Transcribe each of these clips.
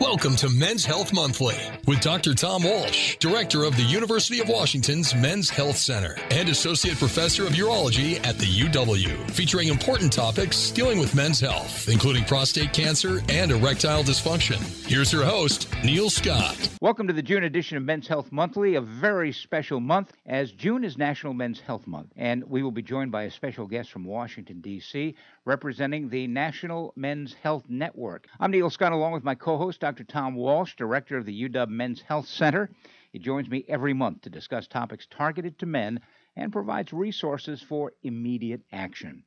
Welcome to Men's Health Monthly with Dr. Tom Walsh, Director of the University of Washington's Men's Health Center and Associate Professor of Urology at the UW, featuring important topics dealing with men's health, including prostate cancer and erectile dysfunction. Here's your host, Neil Scott. Welcome to the June edition of Men's Health Monthly, a very special month as June is National Men's Health Month. And we will be joined by a special guest from Washington, D.C., representing the National Men's Health Network. I'm Neil Scott, along with my co host, Dr. Tom Walsh, director of the UW Men's Health Center. He joins me every month to discuss topics targeted to men and provides resources for immediate action.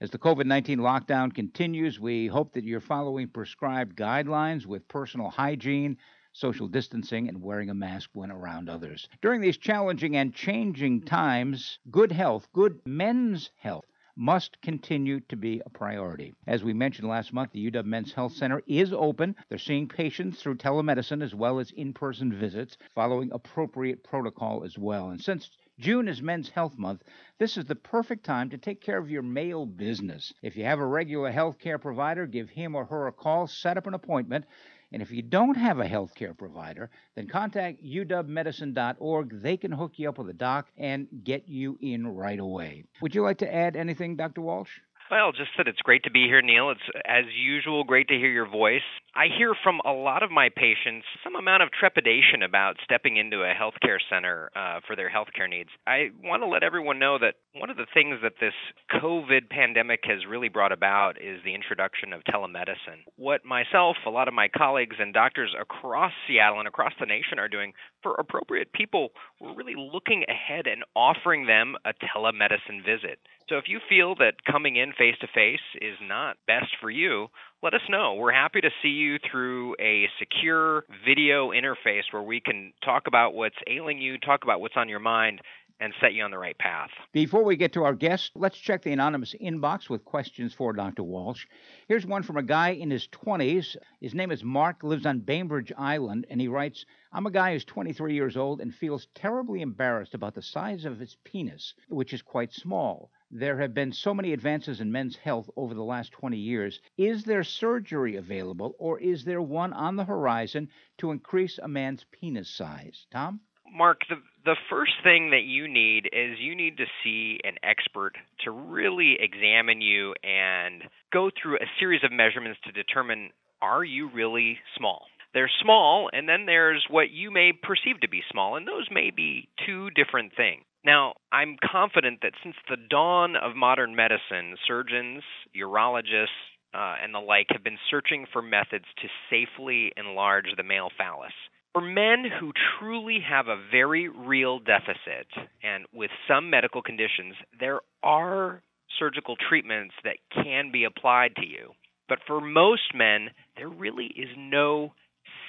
As the COVID 19 lockdown continues, we hope that you're following prescribed guidelines with personal hygiene, social distancing, and wearing a mask when around others. During these challenging and changing times, good health, good men's health, must continue to be a priority. As we mentioned last month, the UW Men's Health Center is open. They're seeing patients through telemedicine as well as in person visits, following appropriate protocol as well. And since June is Men's Health Month. This is the perfect time to take care of your male business. If you have a regular health care provider, give him or her a call, set up an appointment. And if you don't have a health care provider, then contact uwmedicine.org. They can hook you up with a doc and get you in right away. Would you like to add anything, Dr. Walsh? Well, just that it's great to be here, Neil. It's, as usual, great to hear your voice. I hear from a lot of my patients some amount of trepidation about stepping into a healthcare center uh, for their healthcare needs. I want to let everyone know that one of the things that this COVID pandemic has really brought about is the introduction of telemedicine. What myself, a lot of my colleagues, and doctors across Seattle and across the nation are doing for appropriate people, we're really looking ahead and offering them a telemedicine visit. So if you feel that coming in face to face is not best for you, let us know. We're happy to see you through a secure video interface where we can talk about what's ailing you, talk about what's on your mind, and set you on the right path. Before we get to our guest, let's check the anonymous inbox with questions for Dr. Walsh. Here's one from a guy in his 20s. His name is Mark, lives on Bainbridge Island, and he writes I'm a guy who's 23 years old and feels terribly embarrassed about the size of his penis, which is quite small. There have been so many advances in men's health over the last 20 years. Is there surgery available, or is there one on the horizon to increase a man's penis size? Tom? Mark, the the first thing that you need is you need to see an expert to really examine you and go through a series of measurements to determine are you really small? They're small, and then there's what you may perceive to be small, and those may be two different things. Now, I'm confident that since the dawn of modern medicine, surgeons, urologists, uh, and the like have been searching for methods to safely enlarge the male phallus. For men who truly have a very real deficit, and with some medical conditions, there are surgical treatments that can be applied to you. But for most men, there really is no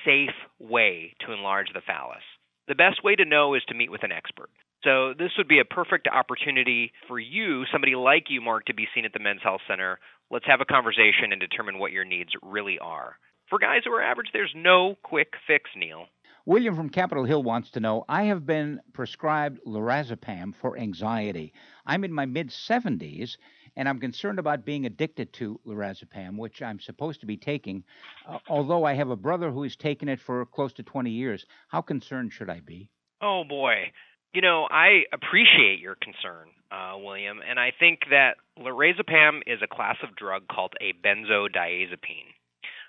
safe way to enlarge the phallus. The best way to know is to meet with an expert. So this would be a perfect opportunity for you, somebody like you, Mark, to be seen at the Men's Health Center. Let's have a conversation and determine what your needs really are. For guys who are average, there's no quick fix, Neil. William from Capitol Hill wants to know I have been prescribed lorazepam for anxiety. I'm in my mid 70s and I'm concerned about being addicted to lorazepam, which I'm supposed to be taking, uh, although I have a brother who has taken it for close to 20 years. How concerned should I be? Oh, boy. You know, I appreciate your concern, uh, William, and I think that lorazepam is a class of drug called a benzodiazepine.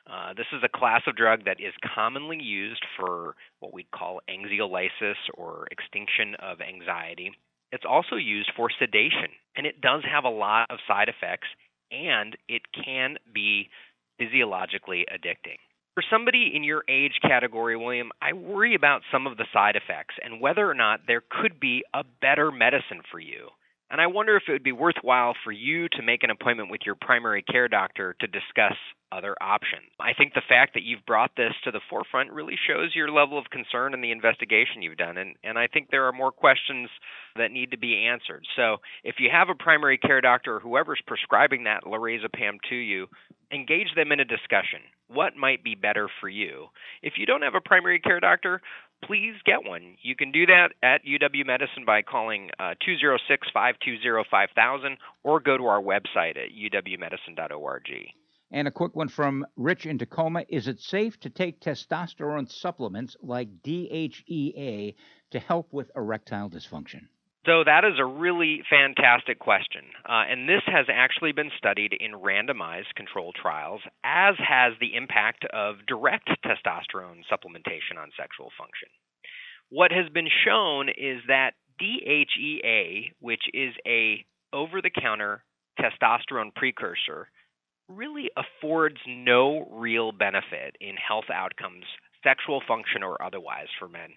Uh, this is a class of drug that is commonly used for what we call anxiolysis or extinction of anxiety. It's also used for sedation, and it does have a lot of side effects, and it can be physiologically addicting. For somebody in your age category, William, I worry about some of the side effects and whether or not there could be a better medicine for you. And I wonder if it would be worthwhile for you to make an appointment with your primary care doctor to discuss other options. I think the fact that you've brought this to the forefront really shows your level of concern in the investigation you've done. And, and I think there are more questions that need to be answered. So if you have a primary care doctor or whoever's prescribing that lorazepam to you, engage them in a discussion. What might be better for you? If you don't have a primary care doctor, please get one. You can do that at UW Medicine by calling uh, 206 520 5000 or go to our website at uwmedicine.org. And a quick one from Rich in Tacoma Is it safe to take testosterone supplements like DHEA to help with erectile dysfunction? So that is a really fantastic question. Uh, and this has actually been studied in randomized controlled trials, as has the impact of direct testosterone supplementation on sexual function. What has been shown is that DHEA, which is a over the counter testosterone precursor, really affords no real benefit in health outcomes, sexual function or otherwise for men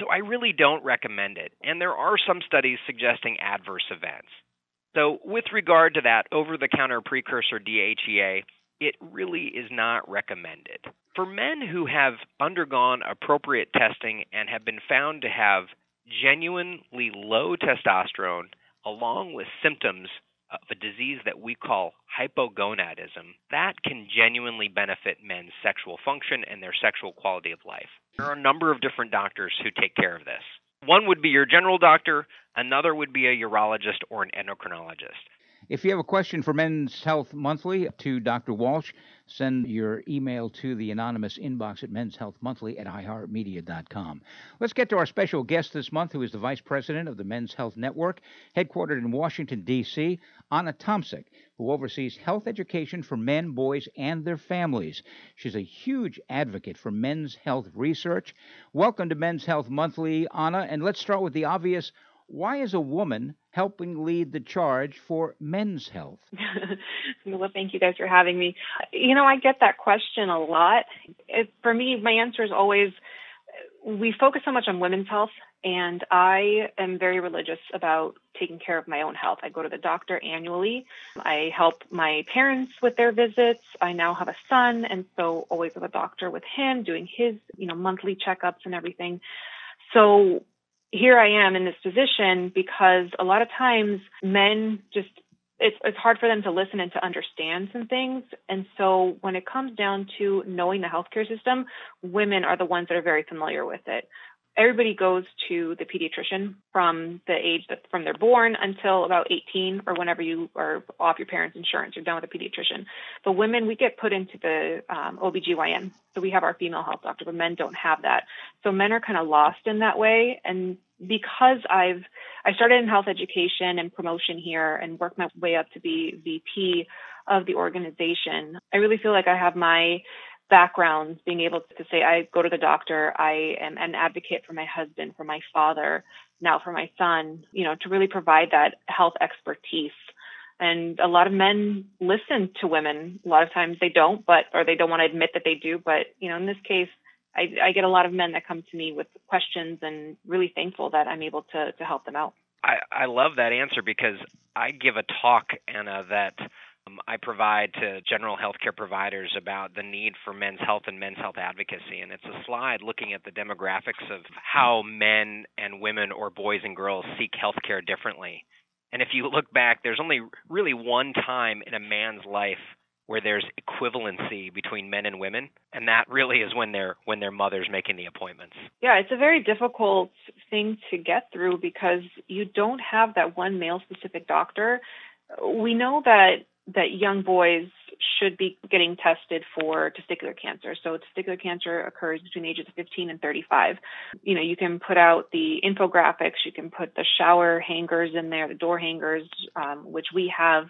so I really don't recommend it. And there are some studies suggesting adverse events. So, with regard to that over the counter precursor DHEA, it really is not recommended. For men who have undergone appropriate testing and have been found to have genuinely low testosterone, along with symptoms of a disease that we call hypogonadism, that can genuinely benefit men's sexual function and their sexual quality of life. There are a number of different doctors who take care of this. One would be your general doctor, another would be a urologist or an endocrinologist. If you have a question for Men's Health Monthly to Dr. Walsh, send your email to the anonymous inbox at Men's Health Monthly at iHeartMedia.com. Let's get to our special guest this month, who is the Vice President of the Men's Health Network, headquartered in Washington, D.C., Ana Tomsic, who oversees health education for men, boys, and their families. She's a huge advocate for men's health research. Welcome to Men's Health Monthly, Ana, and let's start with the obvious why is a woman helping lead the charge for men's health? well, thank you guys for having me. You know, I get that question a lot. It, for me, my answer is always we focus so much on women's health, and I am very religious about taking care of my own health. I go to the doctor annually. I help my parents with their visits. I now have a son, and so always have a doctor with him doing his, you know, monthly checkups and everything. So here I am in this position because a lot of times men just it's it's hard for them to listen and to understand some things. And so when it comes down to knowing the healthcare system, women are the ones that are very familiar with it everybody goes to the pediatrician from the age that from they're born until about 18 or whenever you are off your parents' insurance, you're done with a pediatrician. But women, we get put into the um, OBGYN. So we have our female health doctor, but men don't have that. So men are kind of lost in that way. And because I've, I started in health education and promotion here and worked my way up to be VP of the organization, I really feel like I have my backgrounds, being able to say, I go to the doctor, I am an advocate for my husband, for my father, now for my son, you know, to really provide that health expertise. And a lot of men listen to women. A lot of times they don't, but, or they don't want to admit that they do. But, you know, in this case, I, I get a lot of men that come to me with questions and really thankful that I'm able to, to help them out. I, I love that answer because I give a talk, Ana, that Um, I provide to general healthcare providers about the need for men's health and men's health advocacy. And it's a slide looking at the demographics of how men and women or boys and girls seek healthcare differently. And if you look back, there's only really one time in a man's life where there's equivalency between men and women and that really is when they're when their mother's making the appointments yeah it's a very difficult thing to get through because you don't have that one male specific doctor we know that that young boys should be getting tested for testicular cancer. So testicular cancer occurs between ages of 15 and 35. You know, you can put out the infographics, you can put the shower hangers in there, the door hangers, um, which we have.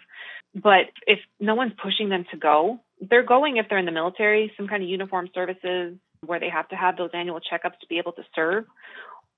But if no one's pushing them to go, they're going if they're in the military, some kind of uniform services where they have to have those annual checkups to be able to serve,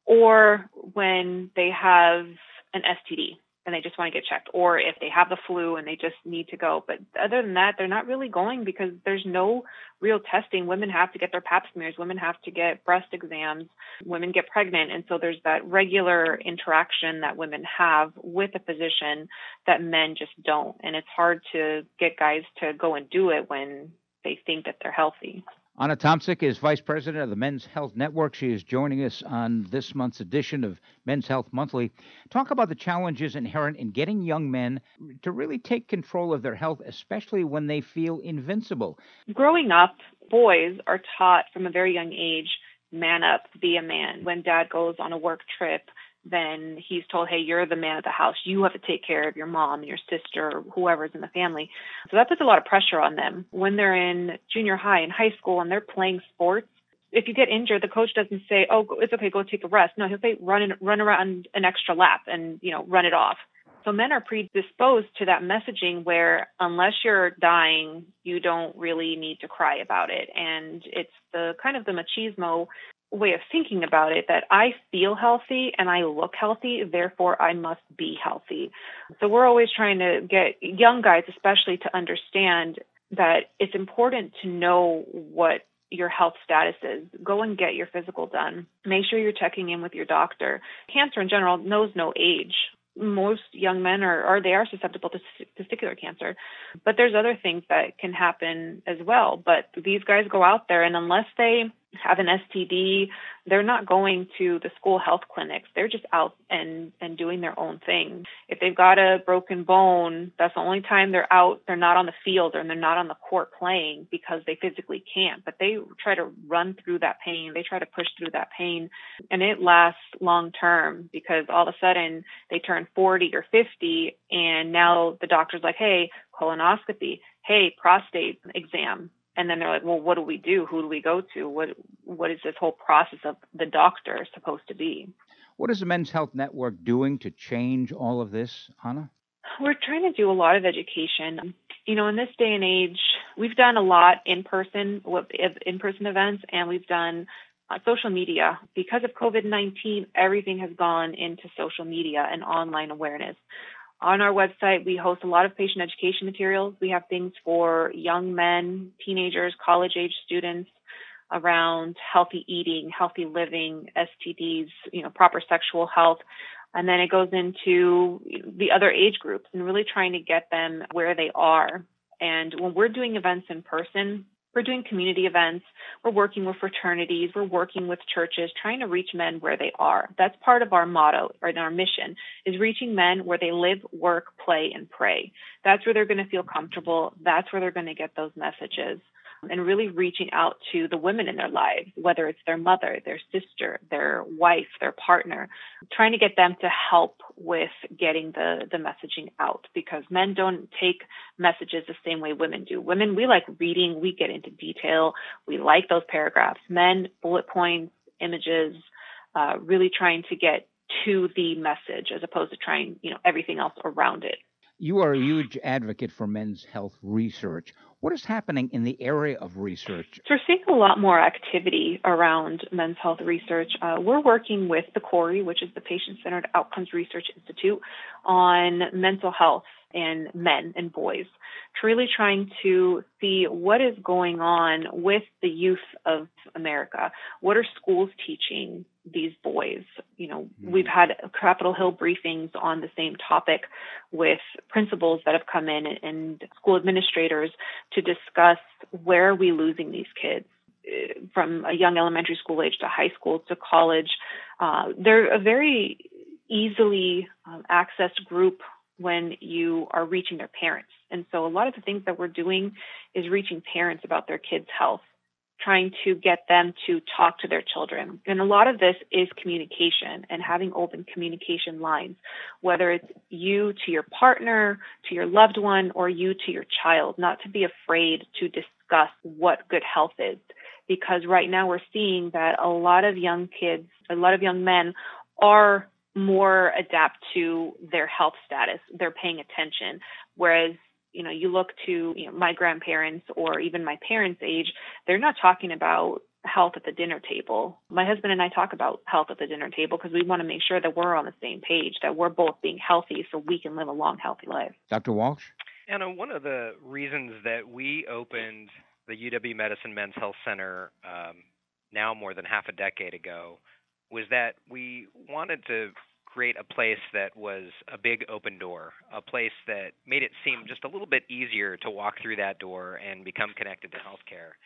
or when they have an STD and they just want to get checked, or if they have the flu and they just need to go. But other than that, they're not really going because there's no real testing. Women have to get their pap smears, women have to get breast exams, women get pregnant. And so there's that regular interaction that women have with a physician that men just don't. And it's hard to get guys to go and do it when they think that they're healthy. Ana Tomsic is Vice President of the Men's Health Network. She is joining us on this month's edition of Men's Health Monthly. Talk about the challenges inherent in getting young men to really take control of their health, especially when they feel invincible. Growing up, boys are taught from a very young age man up, be a man. When dad goes on a work trip, then he's told, hey, you're the man of the house. You have to take care of your mom your sister, whoever's in the family. So that puts a lot of pressure on them. When they're in junior high and high school and they're playing sports, if you get injured, the coach doesn't say, "Oh, it's okay, go take a rest." No, he'll say, "Run in, run around an extra lap and you know run it off." So men are predisposed to that messaging where unless you're dying, you don't really need to cry about it, and it's the kind of the machismo way of thinking about it that I feel healthy and I look healthy, therefore I must be healthy. So we're always trying to get young guys, especially, to understand that it's important to know what your health status is. Go and get your physical done. Make sure you're checking in with your doctor. Cancer in general knows no age most young men are, or they are susceptible to testicular cancer. But there's other things that can happen as well. But these guys go out there, and unless they have an STD, they're not going to the school health clinics. They're just out and and doing their own thing. If they've got a broken bone, that's the only time they're out. They're not on the field or they're not on the court playing because they physically can't. But they try to run through that pain. They try to push through that pain, and it lasts long term because all of a sudden they turn 40 or 50, and now the doctor's like, "Hey, colonoscopy. Hey, prostate exam." And then they're like, well, what do we do? Who do we go to? What what is this whole process of the doctor supposed to be? What is the Men's Health Network doing to change all of this, Ana? We're trying to do a lot of education. You know, in this day and age, we've done a lot in person, in person events, and we've done uh, social media. Because of COVID 19, everything has gone into social media and online awareness. On our website, we host a lot of patient education materials. We have things for young men, teenagers, college age students around healthy eating, healthy living, STDs, you know, proper sexual health. And then it goes into the other age groups and really trying to get them where they are. And when we're doing events in person, we're doing community events. We're working with fraternities. We're working with churches, trying to reach men where they are. That's part of our motto and our mission is reaching men where they live, work, play, and pray. That's where they're going to feel comfortable. That's where they're going to get those messages and really reaching out to the women in their lives, whether it's their mother, their sister, their wife, their partner, trying to get them to help with getting the, the messaging out because men don't take messages the same way women do. Women, we like reading, we get into detail, we like those paragraphs. Men, bullet points, images, uh, really trying to get to the message as opposed to trying, you know, everything else around it. You are a huge advocate for men's health research. What is happening in the area of research? So we're seeing a lot more activity around men's health research. Uh, we're working with the CORI, which is the Patient Centered Outcomes Research Institute, on mental health in men and boys, to really trying to see what is going on with the youth of America. What are schools teaching these boys? You know, mm-hmm. we've had Capitol Hill briefings on the same topic with principals that have come in and school administrators to discuss where are we losing these kids eh, from a young elementary school age to high school to college. Uh, they're a very easily um, accessed group when you are reaching their parents. And so a lot of the things that we're doing is reaching parents about their kids' health, trying to get them to talk to their children. And a lot of this is communication and having open communication lines, whether it's you to your partner, to your loved one, or you to your child, not to be afraid to discuss what good health is. Because right now we're seeing that a lot of young kids, a lot of young men are more adapt to their health status. They're paying attention. Whereas, you know, you look to you know, my grandparents or even my parents' age, they're not talking about health at the dinner table. My husband and I talk about health at the dinner table because we want to make sure that we're on the same page, that we're both being healthy so we can live a long, healthy life. Dr. Walsh? Ana, one of the reasons that we opened the UW Medicine Men's Health Center um, now more than half a decade ago was that we wanted to create a place that was a big open door, a place that made it seem just a little bit easier to walk through that door and become connected to healthcare.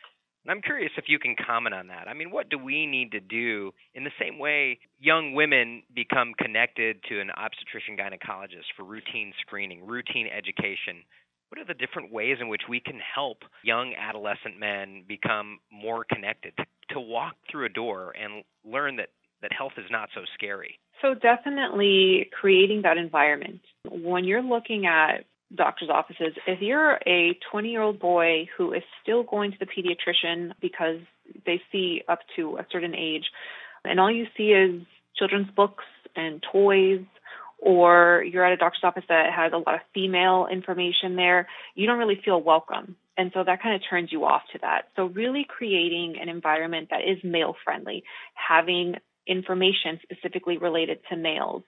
And I'm curious if you can comment on that. I mean, what do we need to do in the same way young women become connected to an obstetrician gynecologist for routine screening, routine education? What are the different ways in which we can help young adolescent men become more connected, to, to walk through a door and learn that that health is not so scary. So, definitely creating that environment. When you're looking at doctor's offices, if you're a 20 year old boy who is still going to the pediatrician because they see up to a certain age, and all you see is children's books and toys, or you're at a doctor's office that has a lot of female information there, you don't really feel welcome. And so that kind of turns you off to that. So, really creating an environment that is male friendly, having information specifically related to males,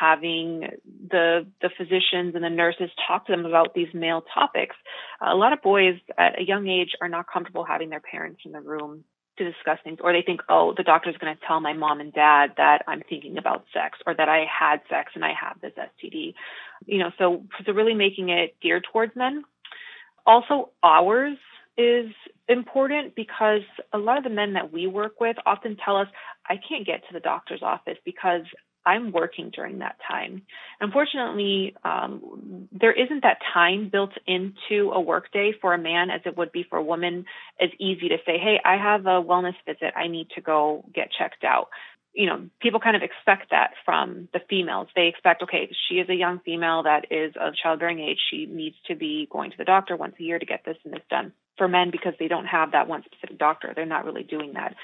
having the the physicians and the nurses talk to them about these male topics. A lot of boys at a young age are not comfortable having their parents in the room to discuss things, or they think, oh, the doctor's going to tell my mom and dad that I'm thinking about sex, or that I had sex and I have this STD. You know, so so really making it geared towards men. Also, hours is important because a lot of the men that we work with often tell us, I can't get to the doctor's office because I'm working during that time. Unfortunately, um, there isn't that time built into a workday for a man as it would be for a woman. As easy to say, "Hey, I have a wellness visit. I need to go get checked out." You know, people kind of expect that from the females. They expect, okay, she is a young female that is of childbearing age. She needs to be going to the doctor once a year to get this and this done. For men, because they don't have that one specific doctor, they're not really doing that.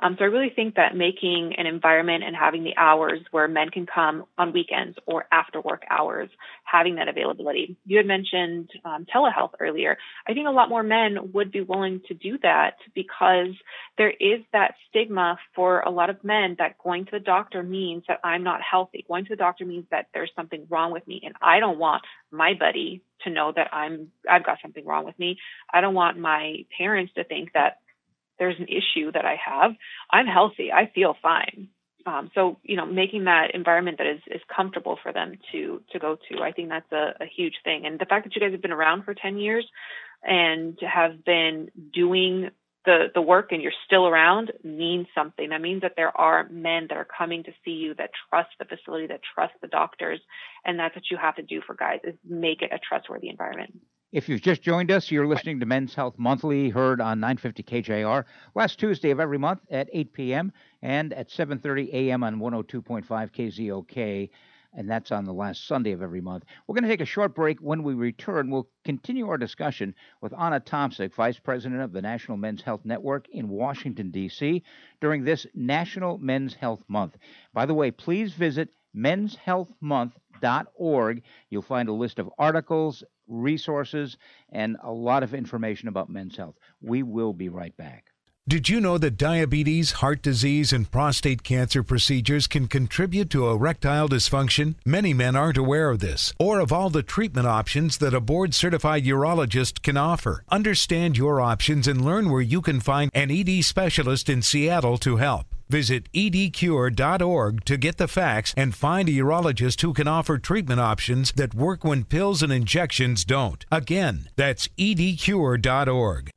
Um, so I really think that making an environment and having the hours where men can come on weekends or after work hours, having that availability. You had mentioned um, telehealth earlier. I think a lot more men would be willing to do that because there is that stigma for a lot of men that going to the doctor means that I'm not healthy. Going to the doctor means that there's something wrong with me, and I don't want my buddy to know that I'm I've got something wrong with me. I don't want my parents to think that there's an issue that I have. I'm healthy. I feel fine. Um, so you know, making that environment that is is comfortable for them to to go to, I think that's a, a huge thing. And the fact that you guys have been around for ten years and have been doing the the work and you're still around means something. That means that there are men that are coming to see you that trust the facility, that trust the doctors, and that's what you have to do for guys is make it a trustworthy environment. If you've just joined us, you're listening to Men's Health Monthly, heard on 950 KJR, last Tuesday of every month at 8 p.m. and at 7:30 a.m. on 102.5 KZOK, and that's on the last Sunday of every month. We're going to take a short break. When we return, we'll continue our discussion with Ana Tomsic, Vice President of the National Men's Health Network in Washington D.C. during this National Men's Health Month. By the way, please visit menshealthmonth.org. You'll find a list of articles resources, and a lot of information about men's health. We will be right back. Did you know that diabetes, heart disease, and prostate cancer procedures can contribute to erectile dysfunction? Many men aren't aware of this or of all the treatment options that a board certified urologist can offer. Understand your options and learn where you can find an ED specialist in Seattle to help. Visit edcure.org to get the facts and find a urologist who can offer treatment options that work when pills and injections don't. Again, that's edcure.org.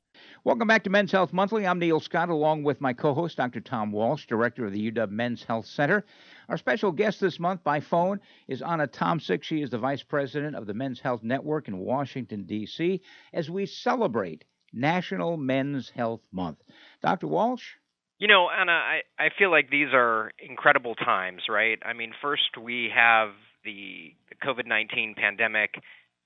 Welcome back to Men's Health Monthly. I'm Neil Scott, along with my co host, Dr. Tom Walsh, director of the UW Men's Health Center. Our special guest this month by phone is Ana Tomsic. She is the vice president of the Men's Health Network in Washington, D.C., as we celebrate National Men's Health Month. Dr. Walsh? You know, Ana, I, I feel like these are incredible times, right? I mean, first we have the COVID 19 pandemic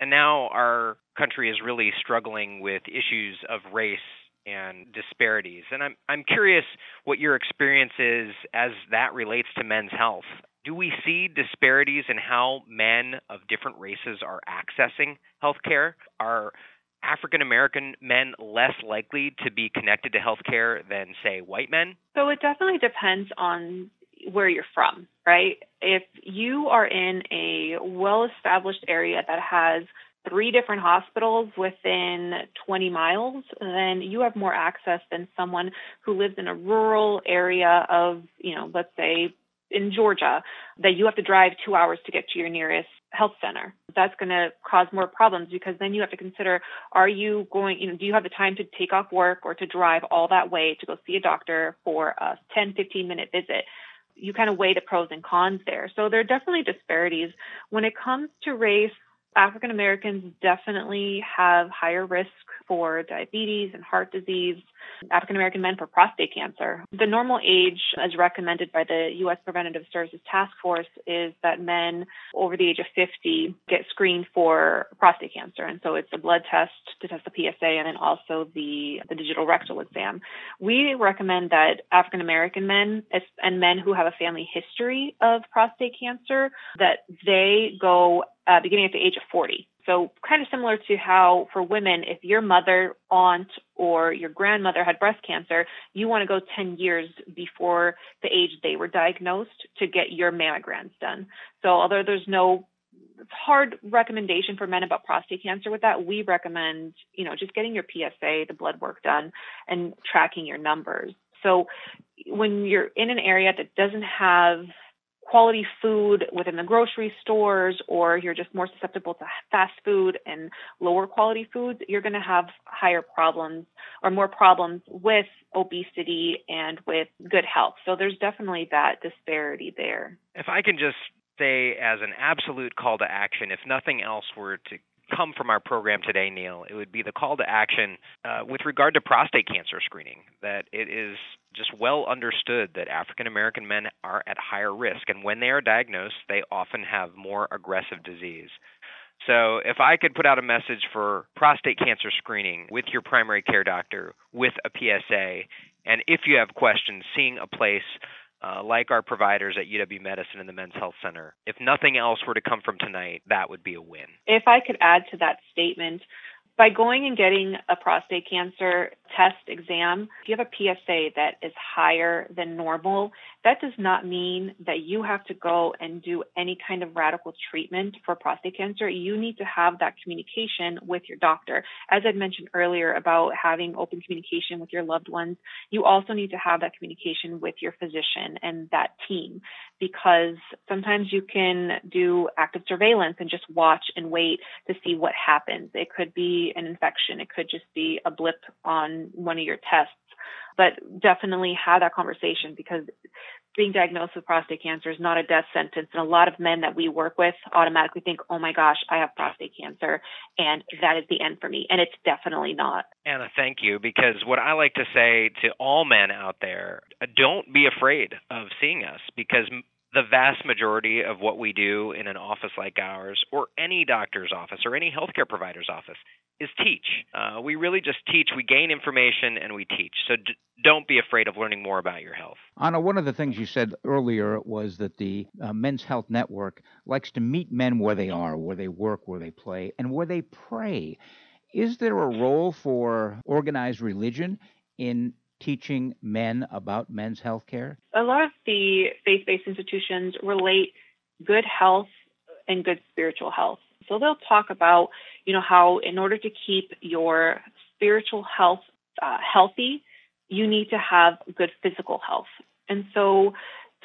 and now our country is really struggling with issues of race and disparities. And I'm I'm curious what your experience is as that relates to men's health. Do we see disparities in how men of different races are accessing health care? Are African American men less likely to be connected to healthcare than, say, white men? So it definitely depends on where you're from, right? If you are in a well established area that has three different hospitals within 20 miles, then you have more access than someone who lives in a rural area of, you know, let's say in Georgia, that you have to drive two hours to get to your nearest health center. That's going to cause more problems because then you have to consider are you going, you know, do you have the time to take off work or to drive all that way to go see a doctor for a 10, 15 minute visit? you kind of weigh the pros and cons there. So there are definitely disparities. When it comes to race, African Americans definitely have higher risk for diabetes and heart disease. African American men for prostate cancer. The normal age, as recommended by the U.S. Preventive Services Task Force, is that men over the age of 50 get screened for prostate cancer. And so it's a blood test to test the PSA and then also the, the digital rectal exam. We recommend that African American men and men who have a family history of prostate cancer, that they go uh, beginning at the age of 40. So, kind of similar to how for women, if your mother, aunt, or your grandmother had breast cancer, you want to go 10 years before the age they were diagnosed to get your mammograms done. So, although there's no hard recommendation for men about prostate cancer with that, we recommend, you know, just getting your PSA, the blood work done, and tracking your numbers. So, when you're in an area that doesn't have quality food within the grocery stores or you're just more susceptible to fast food and lower quality foods, you're going to have higher problems or more problems with obesity and with good health. So there's definitely that disparity there. If I can just say as an absolute call to action, if nothing else were to come from our program today, Neil, it would be the call to action uh, with regard to prostate cancer screening. That it is just well understood that African American men are at higher risk, and when they are diagnosed, they often have more aggressive disease. So, if I could put out a message for prostate cancer screening with your primary care doctor with a PSA, and if you have questions, seeing a place uh, like our providers at UW Medicine and the Men's Health Center. If nothing else were to come from tonight, that would be a win. If I could add to that statement, by going and getting a prostate cancer test exam, if you have a PSA that is higher than normal, that does not mean that you have to go and do any kind of radical treatment for prostate cancer. You need to have that communication with your doctor. As I mentioned earlier about having open communication with your loved ones, you also need to have that communication with your physician and that team because sometimes you can do active surveillance and just watch and wait to see what happens. It could be an infection. It could just be a blip on one of your tests. But definitely have that conversation because being diagnosed with prostate cancer is not a death sentence. And a lot of men that we work with automatically think, oh my gosh, I have prostate cancer, and that is the end for me. And it's definitely not. Ana, thank you. Because what I like to say to all men out there, don't be afraid of seeing us because the vast majority of what we do in an office like ours, or any doctor's office, or any healthcare provider's office, is teach. Uh, we really just teach. We gain information and we teach. So d- don't be afraid of learning more about your health. Ana, one of the things you said earlier was that the uh, Men's Health Network likes to meet men where they are, where they work, where they play, and where they pray. Is there a role for organized religion in teaching men about men's health care? A lot of the faith based institutions relate good health and good spiritual health. So they'll talk about, you know, how in order to keep your spiritual health uh, healthy, you need to have good physical health. And so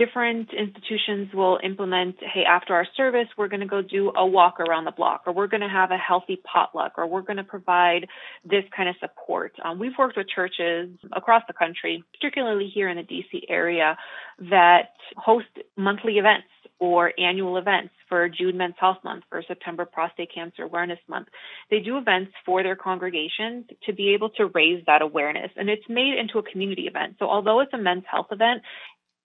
different institutions will implement hey after our service we're going to go do a walk around the block or we're going to have a healthy potluck or we're going to provide this kind of support um, we've worked with churches across the country particularly here in the dc area that host monthly events or annual events for June Men's Health Month, or September Prostate Cancer Awareness Month. They do events for their congregations to be able to raise that awareness. And it's made into a community event. So although it's a men's health event,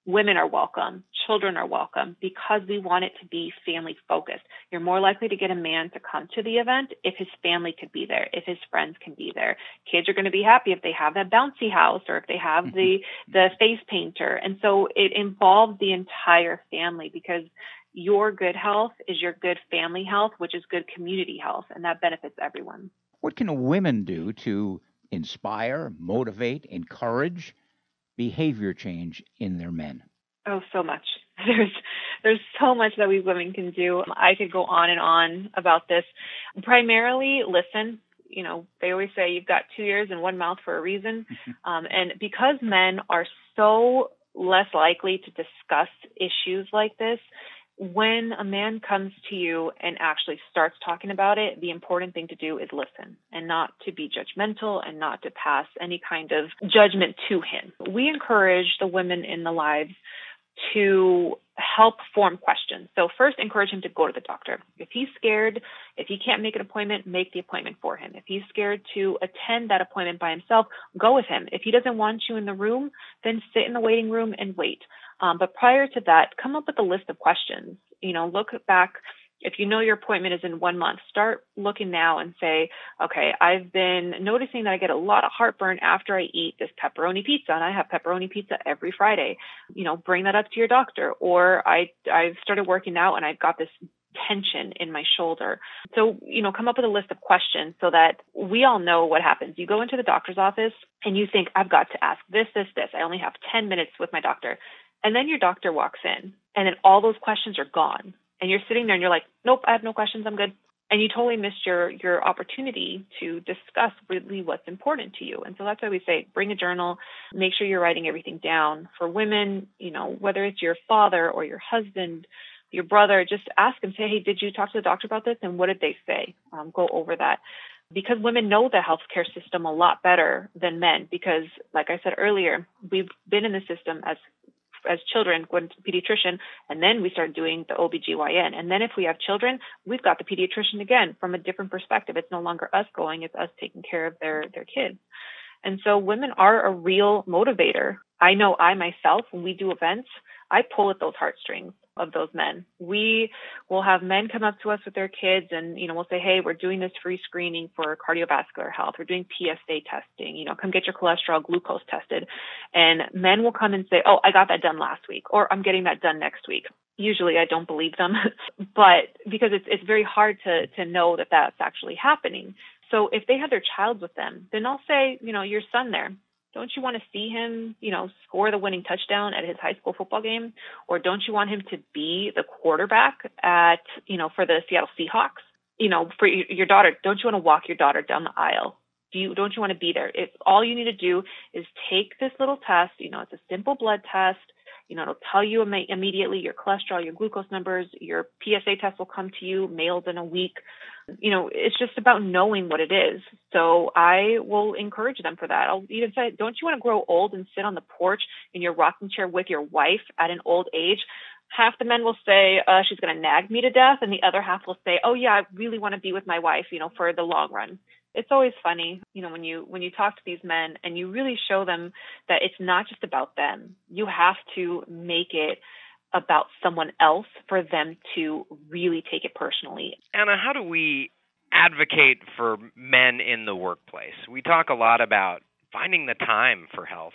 women are welcome, children are welcome because we want it to be family focused. You're more likely to get a man to come to the event if his family could be there, if his friends can be there. Kids are going to be happy if they have that bouncy house or if they have the mm-hmm. the face painter. And so it involves the entire family because your good health is your good family health, which is good community health, and that benefits everyone. What can women do to inspire, motivate, encourage behavior change in their men? Oh, so much. There's there's so much that we women can do. I could go on and on about this. Primarily, listen. You know, they always say you've got two ears and one mouth for a reason. um, and because men are so less likely to discuss issues like this, when a man comes to you and actually starts talking about it, the important thing to do is listen and not to be judgmental and not to pass any kind of judgment to him. We encourage the women in the lives to help form questions. So first encourage him to go to the doctor. If he's scared, if he can't make an appointment, make the appointment for him. If he's scared to attend that appointment by himself, go with him. If he doesn't want you in the room, then sit in the waiting room and wait. Um, but prior to that, come up with a list of questions. You know, look back if you know your appointment is in one month, start looking now and say, okay, I've been noticing that I get a lot of heartburn after I eat this pepperoni pizza, and I have pepperoni pizza every Friday. You know, bring that up to your doctor. Or I I've started working out and I've got this tension in my shoulder. So, you know, come up with a list of questions so that we all know what happens. You go into the doctor's office and you think, I've got to ask this, this, this. I only have 10 minutes with my doctor. And then your doctor walks in and then all those questions are gone and you're sitting there and you're like, nope, I have no questions, I'm good. And you totally missed your your opportunity to discuss really what's important to you. And so that's why we say bring a journal, make sure you're writing everything down. For women, you know, whether it's your father or your husband, your brother, just ask them, say, hey, did you talk to the doctor about this? And what did they say? Um, go over that because women know the healthcare system a lot better than men because like i said earlier we've been in the system as as children going to the pediatrician, and then we start doing the OBGYN. And then if we have children, we've got the pediatrician again from a different perspective. It's no longer us going, it's us taking care of their, their kids. And so women are a real motivator. I know I myself, when we do events, I pull at those heartstrings of those men. We will have men come up to us with their kids and, you know, we'll say, Hey, we're doing this free screening for cardiovascular health. We're doing PSA testing, you know, come get your cholesterol glucose tested. And men will come and say, Oh, I got that done last week or I'm getting that done next week. Usually I don't believe them, but because it's, it's very hard to, to know that that's actually happening. So if they have their child with them, then I'll say, you know, your son there, don't you want to see him, you know, score the winning touchdown at his high school football game? Or don't you want him to be the quarterback at, you know, for the Seattle Seahawks? You know, for your daughter, don't you want to walk your daughter down the aisle? Do you don't you want to be there? If all you need to do is take this little test, you know, it's a simple blood test. You know, it'll tell you Im- immediately your cholesterol, your glucose numbers, your PSA test will come to you mailed in a week you know, it's just about knowing what it is. So I will encourage them for that. I'll even say, don't you want to grow old and sit on the porch in your rocking chair with your wife at an old age? Half the men will say, uh, she's going to nag me to death. And the other half will say, oh yeah, I really want to be with my wife, you know, for the long run. It's always funny, you know, when you, when you talk to these men and you really show them that it's not just about them. You have to make it about someone else for them to really take it personally. Ana, how do we advocate for men in the workplace? We talk a lot about finding the time for health,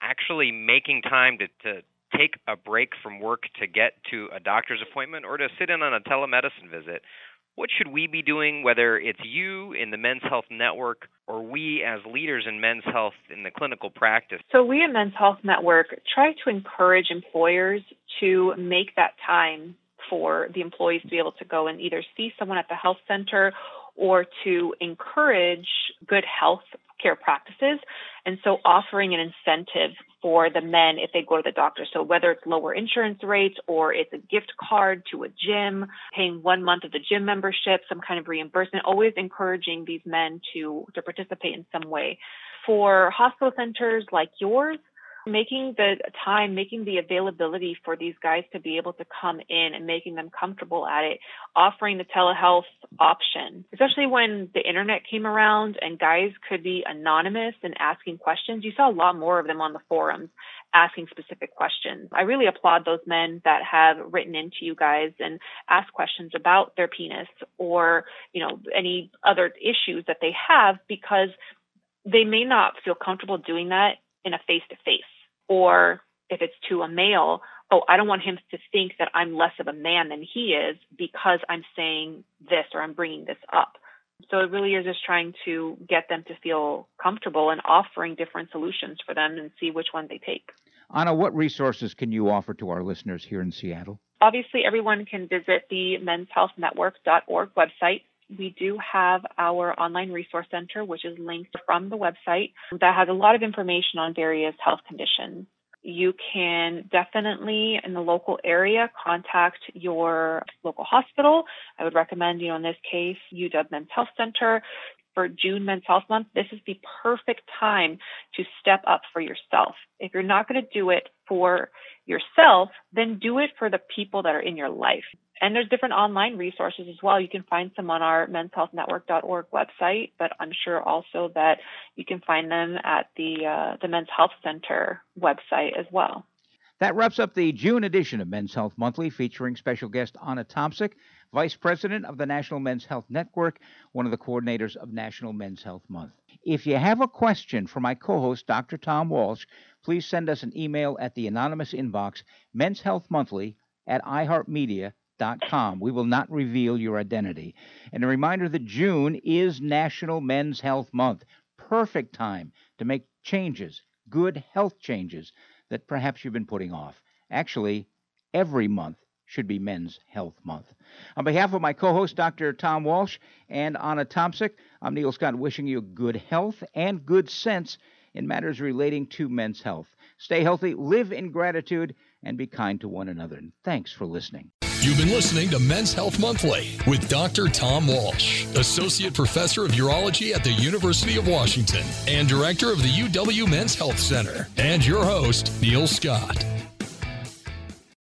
actually making time to, to take a break from work to get to a doctor's appointment or to sit in on a telemedicine visit what should we be doing, whether it's you in the Men's Health Network or we as leaders in men's health in the clinical practice? So, we at Men's Health Network try to encourage employers to make that time for the employees to be able to go and either see someone at the health center or to encourage good health care practices. And so offering an incentive for the men if they go to the doctor. So whether it's lower insurance rates or it's a gift card to a gym, paying one month of the gym membership, some kind of reimbursement, always encouraging these men to, to participate in some way. For hospital centers like yours, making the time, making the availability for these guys to be able to come in and making them comfortable at it, offering the telehealth option, especially when the internet came around and guys could be anonymous and asking questions. You saw a lot more of them on the forums asking specific questions. I really applaud those men that have written into you guys and asked questions about their penis or, you know, any other issues that they have because they may not feel comfortable doing that in a face to face or if it's to a male, oh, I don't want him to think that I'm less of a man than he is because I'm saying this or I'm bringing this up. So it really is just trying to get them to feel comfortable and offering different solutions for them and see which one they take. Ana, what resources can you offer to our listeners here in Seattle? Obviously, everyone can visit the menshealthnetwork.org website. We do have our online resource center, which is linked from the website, that has a lot of information on various health conditions. You can definitely, in the local area, contact your local hospital. I would recommend, you know, in this case, UW Men's Health Center. for June Men's Health Month, this is the perfect time to step up for yourself. If you're not going to do it for yourself, then do it for the people that are in your life. And there's different online resources as well. You can find some on our menshealthnetwork.org website, but I'm sure also that you can find them at the uh, the Men's Health Center website as well. That wraps up the June edition of Men's Health Monthly, featuring special guest Ana Tomsic, Vice President of the National Men's Health Network, one of the coordinators of National Men's Health Month. If you have a question for my co host, Dr. Tom Walsh, please send us an email at the anonymous inbox, Men's Health Monthly at iHeartMedia.com. .Com we will not reveal your identity. And a reminder that June is National Men's Health Month. Perfect time to make changes, good health changes that perhaps you've been putting off. Actually, every month should be Men's Health Month. On behalf of my co host, Dr. Tom Walsh and Ana Tomsic, I'm Neil Scott wishing you good health and good sense in matters relating to men's health. Stay healthy, live in gratitude, and be kind to one another. And thanks for listening. You've been listening to Men's Health Monthly with Dr. Tom Walsh, Associate Professor of Urology at the University of Washington and Director of the UW Men's Health Center, and your host, Neil Scott.